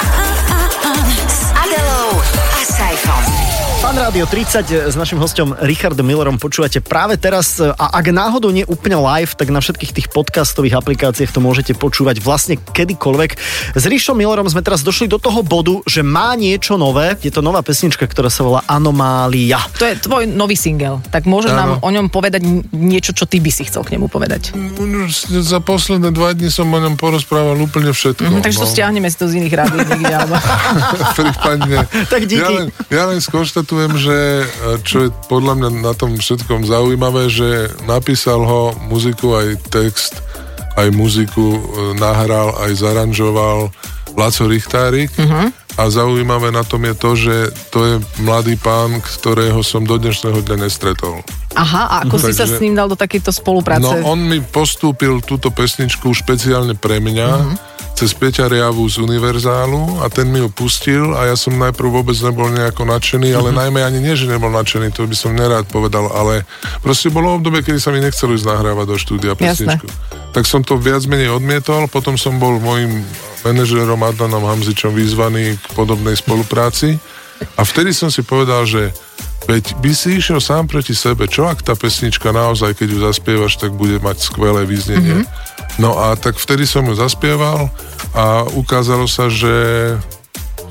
S Adelou a Saifom. Fan Rádio 30 s našim hostom Richardom Millerom počúvate práve teraz a ak náhodou nie úplne live, tak na všetkých tých podcastových aplikáciách to môžete počúvať vlastne kedykoľvek. S Rišom Millerom sme teraz došli do toho bodu, že má niečo nové. Je to nová pesnička, ktorá sa volá Anomália. To je tvoj nový single. Tak môžeš Áno. nám o ňom povedať niečo, čo ty by si chcel k nemu povedať. Už Za posledné dva dní som o ňom porozprával úplne všetko. Mhm, takže to stiahneme si to z iných rádií alebo... Prípadne. Tak díky. Ja len, ja len skonštatujem, že e, čo je podľa mňa na tom všetkom zaujímavé, že napísal ho muziku aj text, aj muziku e, nahral, aj zaranžoval Laco Richtárik. Mhm. A zaujímavé na tom je to, že to je mladý pán, ktorého som do dnešného dňa nestretol. Aha, a ako si sa Takže- s ním dal do takejto spolupráce? No on mi postúpil túto pesničku špeciálne pre mňa Mhm. cez Peťa Riavu z Univerzálu a ten mi ju pustil a ja som najprv vôbec nebol nejako nadšený, ale Mhm. najmä ani nie, že nebol nadšený, to by som nerád povedal, ale proste bolo obdobie, kedy sa mi nechcelo ísť nahrávať do štúdia Jasné. pesničku. Tak som to viac menej odmietol, potom som bol mojim manažérom Adlanom Hamzičom vyzvaný k podobnej spolupráci a vtedy som si povedal, že Veď by si išiel sám proti sebe. Čo ak tá pesnička naozaj, keď ju zaspievaš, tak bude mať skvelé význenie. Mm-hmm. No a tak vtedy som ju zaspieval a ukázalo sa, že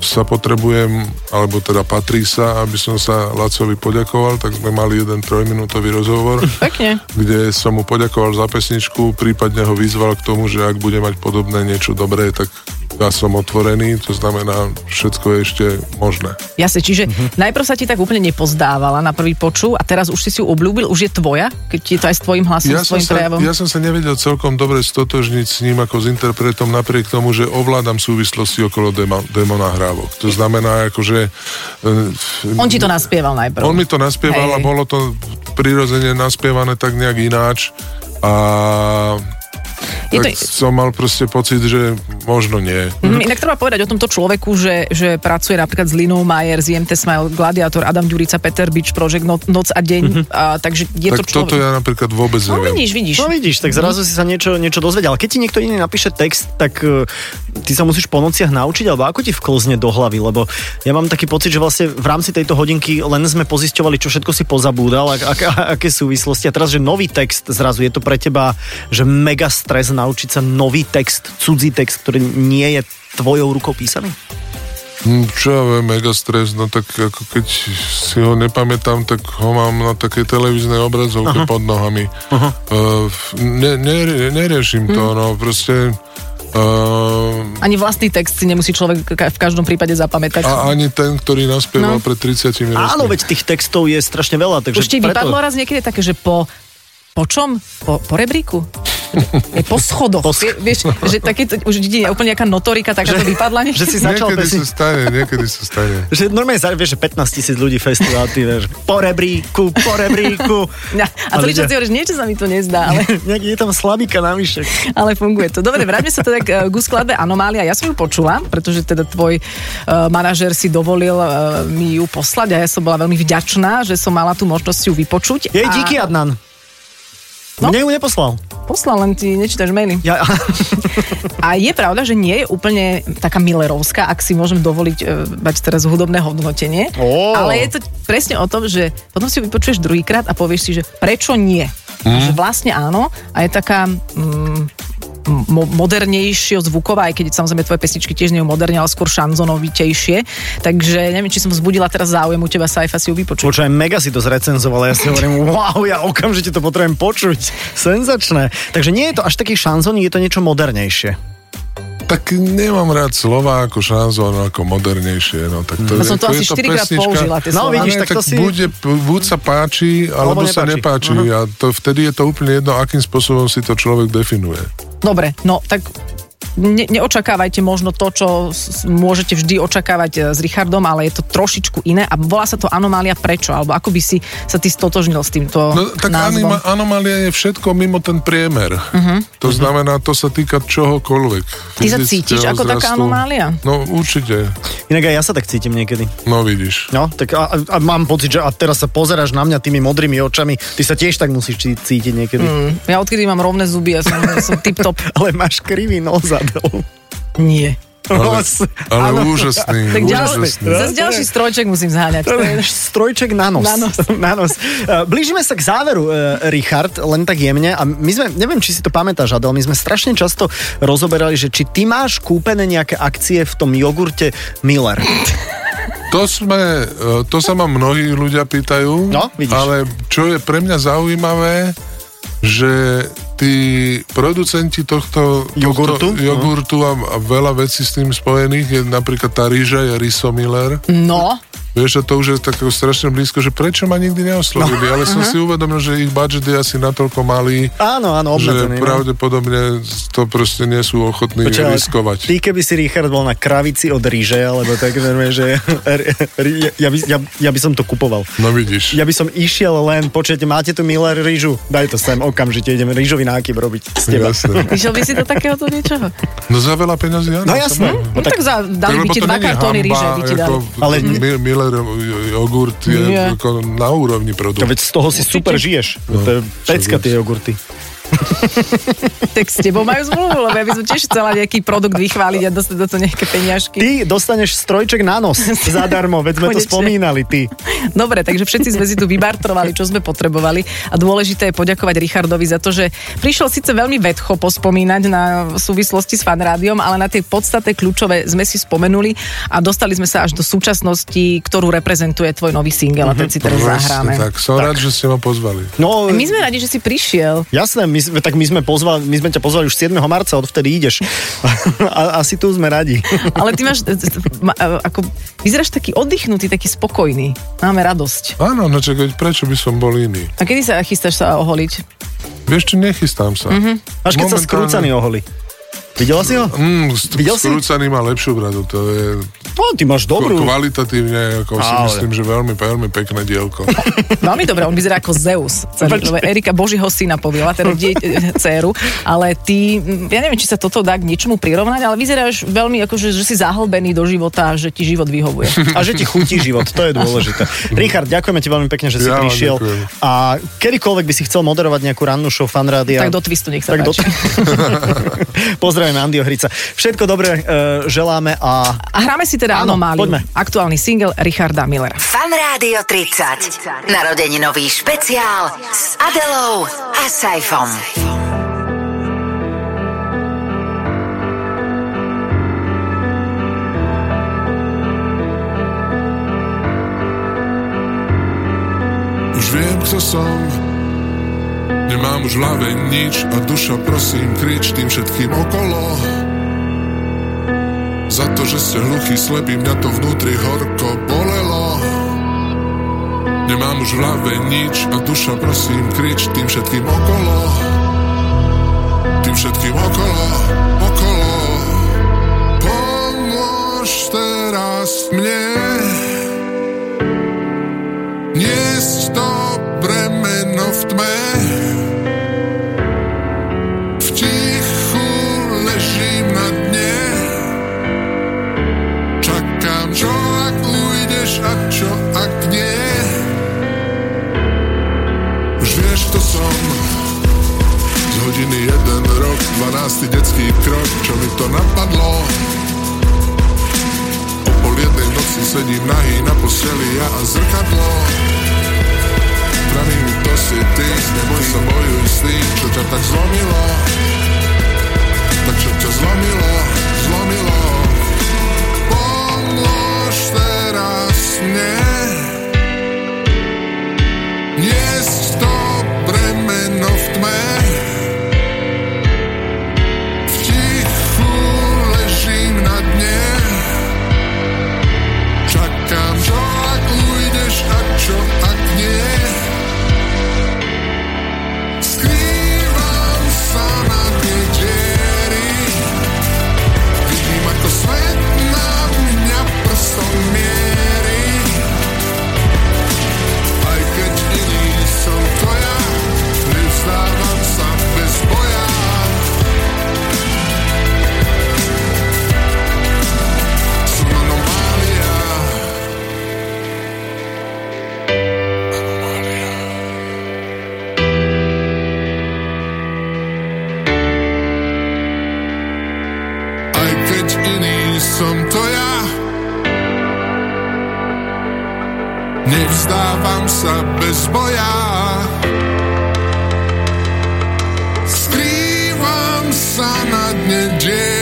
sa potrebujem, alebo teda patrí sa, aby som sa Lacovi poďakoval, tak sme mali jeden trojminútový rozhovor, Pekne. kde som mu poďakoval za pesničku, prípadne ho vyzval k tomu, že ak bude mať podobné niečo dobré, tak ja som otvorený, to znamená, všetko je ešte možné. Jasne, čiže Mhm. najprv sa ti tak úplne nepozdávala na prvý poču a teraz už si si ju obľúbil, už je tvoja, keď ti je to aj s tvojim hlasom, Ja s tvojim sa, prejavom. ja som sa nevedel celkom dobre stotožniť s ním ako s interpretom, napriek tomu, že ovládam súvislosti okolo demo, demo nahrávok. To znamená, akože... e, On ti to naspieval najprv. On mi to naspieval Hej. a bolo to prirodzene naspievané tak nejak ináč a Je tak to- som mal proste pocit, že možno nie. Mm, Inak treba povedať o tomto človeku, že, že pracuje napríklad s Linou Majer, z IMT Smile, Gladiator, Adam Ďurica, Peter Beach Project, No- Noc a deň. A, takže je tak to človek... toto ja napríklad vôbec No neviem. vidíš, vidíš. No vidíš, tak zrazu si sa niečo, niečo dozvedel. Keď ti niekto iný napíše text, tak uh, ty sa musíš po nociach naučiť, alebo ako ti vklzne do hlavy? Lebo ja mám taký pocit, že vlastne v rámci tejto hodinky len sme pozisťovali, čo všetko si pozabúdal, ak, ak, aké súvislosti. A teraz, že nový text zrazu, je to pre teba, že mega stres naučiť sa nový text, cudzí text, ktorý nie je tvojou rukou písaný? Hm, Čo ja viem, mega stres, no tak ako keď si ho nepamätám, tak ho mám na takej televíznej obrazovke pod nohami. Uh, ne, ne, neriešim to, Hm. no proste... Uh, Ani vlastný text si nemusí človek v každom prípade zapamätať. a ani ten, ktorý naspieval No. pred 30 rokmi. Áno, veď tých textov je strašne veľa, takže Už ti preto... vypadlo raz niekedy také, že po... Po čom? Po, po rebríku? Je po schodoch. Po sch- Vie, vieš, že takéto, už je úplne nejaká notorika takáto vypadla. Že si začal Niekedy sa stane, niekedy sa stane. Že normálne, vieš, že 15 tisíc ľudí festival, ty vieš, po rebríku, po rebríku. Ja, a čas ide- si hovoríš, niečo sa mi to nezdá, ale, Nejaký je tam slabíka navyše. ale funguje to. Dobre, vráťme sa teda k, k skladbe Anomália. Ja som ju počula, pretože teda tvoj uh, manažer si dovolil uh, mi ju poslať a ja som bola veľmi vďačná, že som mala tú možnosť ju vypočuť. Jej, a díky, Adnan. No. Mne ju neposlal. Poslal, len ti nečítaš maily. Ja, A je pravda, že nie je úplne taká Millerovská, ak si môžem dovoliť e, mať teraz hudobné hodnotenie. Ó. Ale je to presne o tom, že potom si ju vypočuješ druhýkrát a povieš si, že prečo nie. A že vlastne áno. A je taká mm, mo- modernejšie zvuková, aj keď samozrejme tvoje pesničky tiež nie sú moderne, ale skôr šanzonovitejšie. Takže neviem, či som vzbudila teraz záujem u teba Saifa si ju vypočuť. Počúvaj, mega si to zrecenzoval, ja si hovorím, wow, ja okamžite to potrebujem počuť. Senzačné. Takže nie je to až taký šanzón, je to niečo modernejšie. Tak nemám rád slova ako šanzón, ako modernejšie. No, tak to, Ja som to asi je štyrikrát pesnička- použila, tie No, slova. vidíš, Ne, tak tak to si- bude, buď sa páči, alebo, Alebo sa nepáči. nepáči. A to, vtedy je to úplne jedno, akým spôsobom si to človek definuje. Dobre, no tak ne, neočakávajte možno to, čo s- môžete vždy očakávať e, s Richardom, ale je to trošičku iné a volá sa to anomália prečo? Alebo ako by si sa ty stotožnil s týmto No, tak názvom? anima, anomália je všetko mimo ten priemer. Uh-huh. To znamená, to sa týka čohokoľvek. Mhm. Ty sa cítiš ako taká vzrastu. anomália? No určite. Inak aj ja sa tak cítim niekedy. No vidíš. No, tak a, a mám pocit, že a teraz sa pozeráš na mňa tými modrými očami, ty sa tiež tak musíš cí- cítiť niekedy. Mm. Ja odkedy mám rovné zuby, ja som, ja som tip-top. Ale máš krivý nos, Adel. Nie. Ale, Nos. ale úžasný, Tak ďalší, úžasný. zase ďalší strojček musím zháňať. Strojček na nos. Na nos. na nos. Eh, Blížime sa k záveru, eh, Richard, len tak jemne. A my sme, neviem, či si to pamätáš, Adel, my sme strašne často rozoberali, že či ty máš kúpené nejaké akcie v tom jogurte Miller. To, sme, e, to sa ma mnohí ľudia pýtajú, No, vidíš. ale čo je pre mňa zaujímavé, že tí producenti tohto Jogurtu? tohto jogurtu a, a veľa vecí s tým spojených, je napríklad tá rýža je Riso Miller, No, Vieš, a to už je tak strašne blízko, že prečo ma nikdy neoslovili, ale som si uvedomil, že ich budget je asi natoľko malý, Áno, áno, že obmedzený. no. pravdepodobne to proste nie sú ochotní ale riskovať. Ty, keby si Richard bol na kravici od ríže, alebo tak, že ja, by, ja, ja by som to kupoval. No vidíš. Ja by som išiel len, počujete, máte tu Miller rýžu? Daj to sem, okamžite ideme rýžový nákyp robiť z teba. Išiel by si do takéhoto niečoho? No za veľa peňazí, áno. No jasné. No tak, za, dali by ti dva kartóny ríže, by ti dali. ako Ale- Mi- Miller jogurt je Nie. ako na úrovni To produkt. veď z toho si super žiješ. to je pecka tie jogurty. Tak s tebou majú zmluvu, lebo ja by som tiež chcela nejaký produkt vychváliť a dostať do toho nejaké peniažky. Ty dostaneš strojček na nos zadarmo, veď sme to spomínali, ty. Dobre, takže všetci sme si tu vybartrovali, čo sme potrebovali a dôležité je poďakovať Richardovi za to, že prišiel síce veľmi vedcho pospomínať na súvislosti s fanrádiom, ale na tie podstatné kľúčové sme si spomenuli a dostali sme sa až do súčasnosti, ktorú reprezentuje tvoj nový single a ten si teraz zahráme. tak som rád, že ste ma pozvali. No, My sme radi, že si prišiel. Jasné, my, tak my sme, pozvali, my sme ťa pozvali už 7. marca, odvtedy ideš. A, asi tu sme radi. Ale ty máš, ma- ako, vyzeráš taký oddychnutý, taký spokojný. Máme radosť. Áno, no čak, veď prečo by som bol iný? A kedy sa chystáš sa oholiť? Vieš čo, nechystám sa. Mm-hmm. Až keď sa skrúcaný oholi. Videla si ho? Mm, st- Videl si? skrúcaný má lepšiu bradu, to je Ty máš dobrú. kvalitatívne, ako si Ale. myslím, že veľmi, veľmi pekné dielko. Veľmi dobre, on vyzerá ako Zeus. Erika Božího syna poviela, teda die, dceru, ale ty, ja neviem, či sa toto dá k niečomu prirovnať, ale vyzeráš veľmi ako, že, že si zahlbený do života, že ti život vyhovuje. A že ti chutí život, to je dôležité. Richard, ďakujeme ti veľmi pekne, že si Ja prišiel. ďakujem. A kedykoľvek by si chcel moderovať nejakú rannú show fanrádia. Tak do twistu nech sa tak do... páči. Pozdravujeme Andyho Hrica. Všetko dobré e, želáme a A hráme si teda Áno, Anomáliu. poďme. Aktuálny single Richarda Millera. Fan Rádio 30. Narodeninový špeciál s Adelou a Saifom. Už viem, kto som Nemám už v hlave nič A duša prosím krič tým všetkým okolo Za to, že ste hluchý, slepý Mňa to vnútri horko bolelo. Nemám už v hlave nič A duša prosím krič tým všetkým okolo. Tým všetkým okolo Okolo. Pomôž teraz mne. Niesť to bremeno v tme. A čo ak nie. Už vieš, to som z hodiny jeden rok, 12. detský krok, čo mi to napadlo. O pol jednej noci sedím nahý na posteli ja a zrkadlo. Praví mi to si ty, neboj sa bojuj s tým, čo ťa tak zlomilo. Tak čo ťa zlomilo, zlomilo. Pomôž teraz Nevzdávam sa bez boja. Skrývam sa na dne diery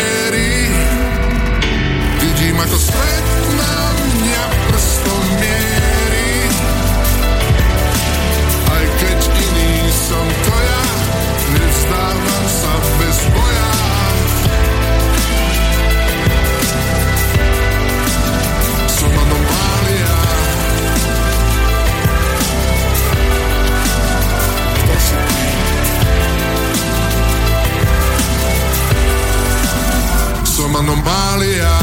non balia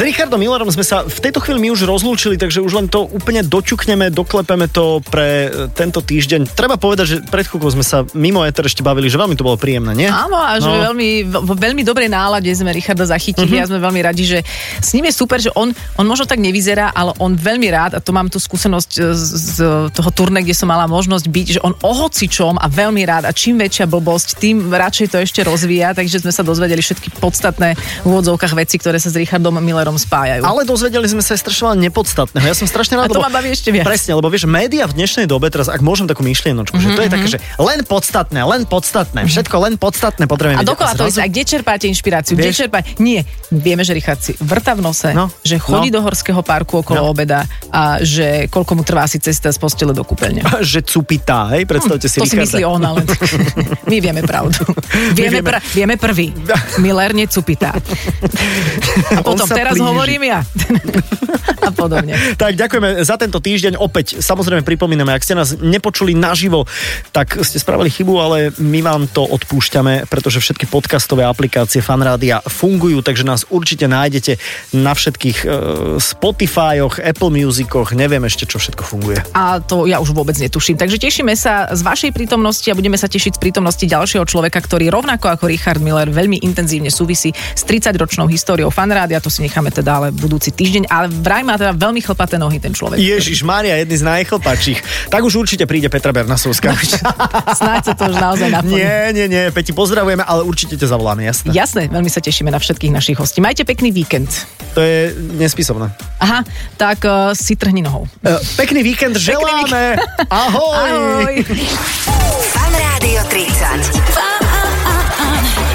S Richardom Millerom sme sa v tejto chvíli my už rozlúčili, takže už len to úplne doťukneme, doklepeme to pre e, tento týždeň. Treba povedať, že pred chvíľkou sme sa mimo Eter ešte bavili, že veľmi to bolo príjemné, nie? Áno, a že No. Veľmi, vo veľmi dobrej nálade sme Richarda zachytili a sme veľmi radi, že s ním je super, že on, on možno tak nevyzerá, ale on veľmi rád, a to mám tú skúsenosť e, z, z toho turné, kde som mala možnosť byť, že on o hocičom a veľmi rád a čím väčšia blbosť, tým radšej to ešte rozvíja, takže sme sa dozvedeli všetky podstatné v úvodzovkách veci, ktoré sa s Richardom Millerom spájajú. Ale dozvedeli sme sa aj strašne nepodstatného. Ja som strašne rád, A to lebo- ma baví ešte viac. Presne, lebo vieš, média v dnešnej dobe, teraz ak môžem takú myšlienočku, mm-hmm. že to je také, že len podstatné, len podstatné, všetko len podstatné potrebujeme A dokola to zrazu- je, a kde čerpáte inšpiráciu? Kde Vieš- čerpá... Nie, vieme, že Richard si vrta v nose, No, že chodí no. do horského parku okolo No. obeda a že koľko mu trvá asi cesta z postele do kúpeľne. že cupitá, hej, predstavte si To si Richarda. myslí on, ale my vieme pravdu. Vieme, vieme. pr- vieme prvý. Miller necupitá. A potom, sa teraz hovorím ja. A podobne. Tak ďakujeme za tento týždeň. Opäť samozrejme pripomíname, ak ste nás nepočuli naživo, tak ste spravili chybu, ale my vám to odpúšťame, pretože všetky podcastové aplikácie Fanrádia fungujú, takže nás určite nájdete na všetkých e, Spotifyoch, Apple Musicoch, neviem ešte, čo všetko funguje. A to ja už vôbec netuším. Takže tešíme sa z vašej prítomnosti a budeme sa tešiť z prítomnosti ďalšieho človeka, ktorý rovnako ako Richard Miller veľmi intenzívne súvisí s 30-ročnou históriou fanrádia. To si necháme teda ale budúci týždeň. Ale vraj má teda veľmi chlpaté nohy ten človek. Ježiš Mária, jedný z najchlpačích. Tak už určite príde Petra Bernasovská. Snáď sa to už naozaj naplní. nie, nie, nie, Peti, pozdravujeme, ale určite ťa zavoláme, jasné. Jasné, veľmi sa tešíme na všetkých našich hostí. Majte pekný víkend. To je nespisovné. Aha, tak uh, si trhni nohou. E, pekný víkend želáme. Ahoj. Ahoj. Fan Rádio 30.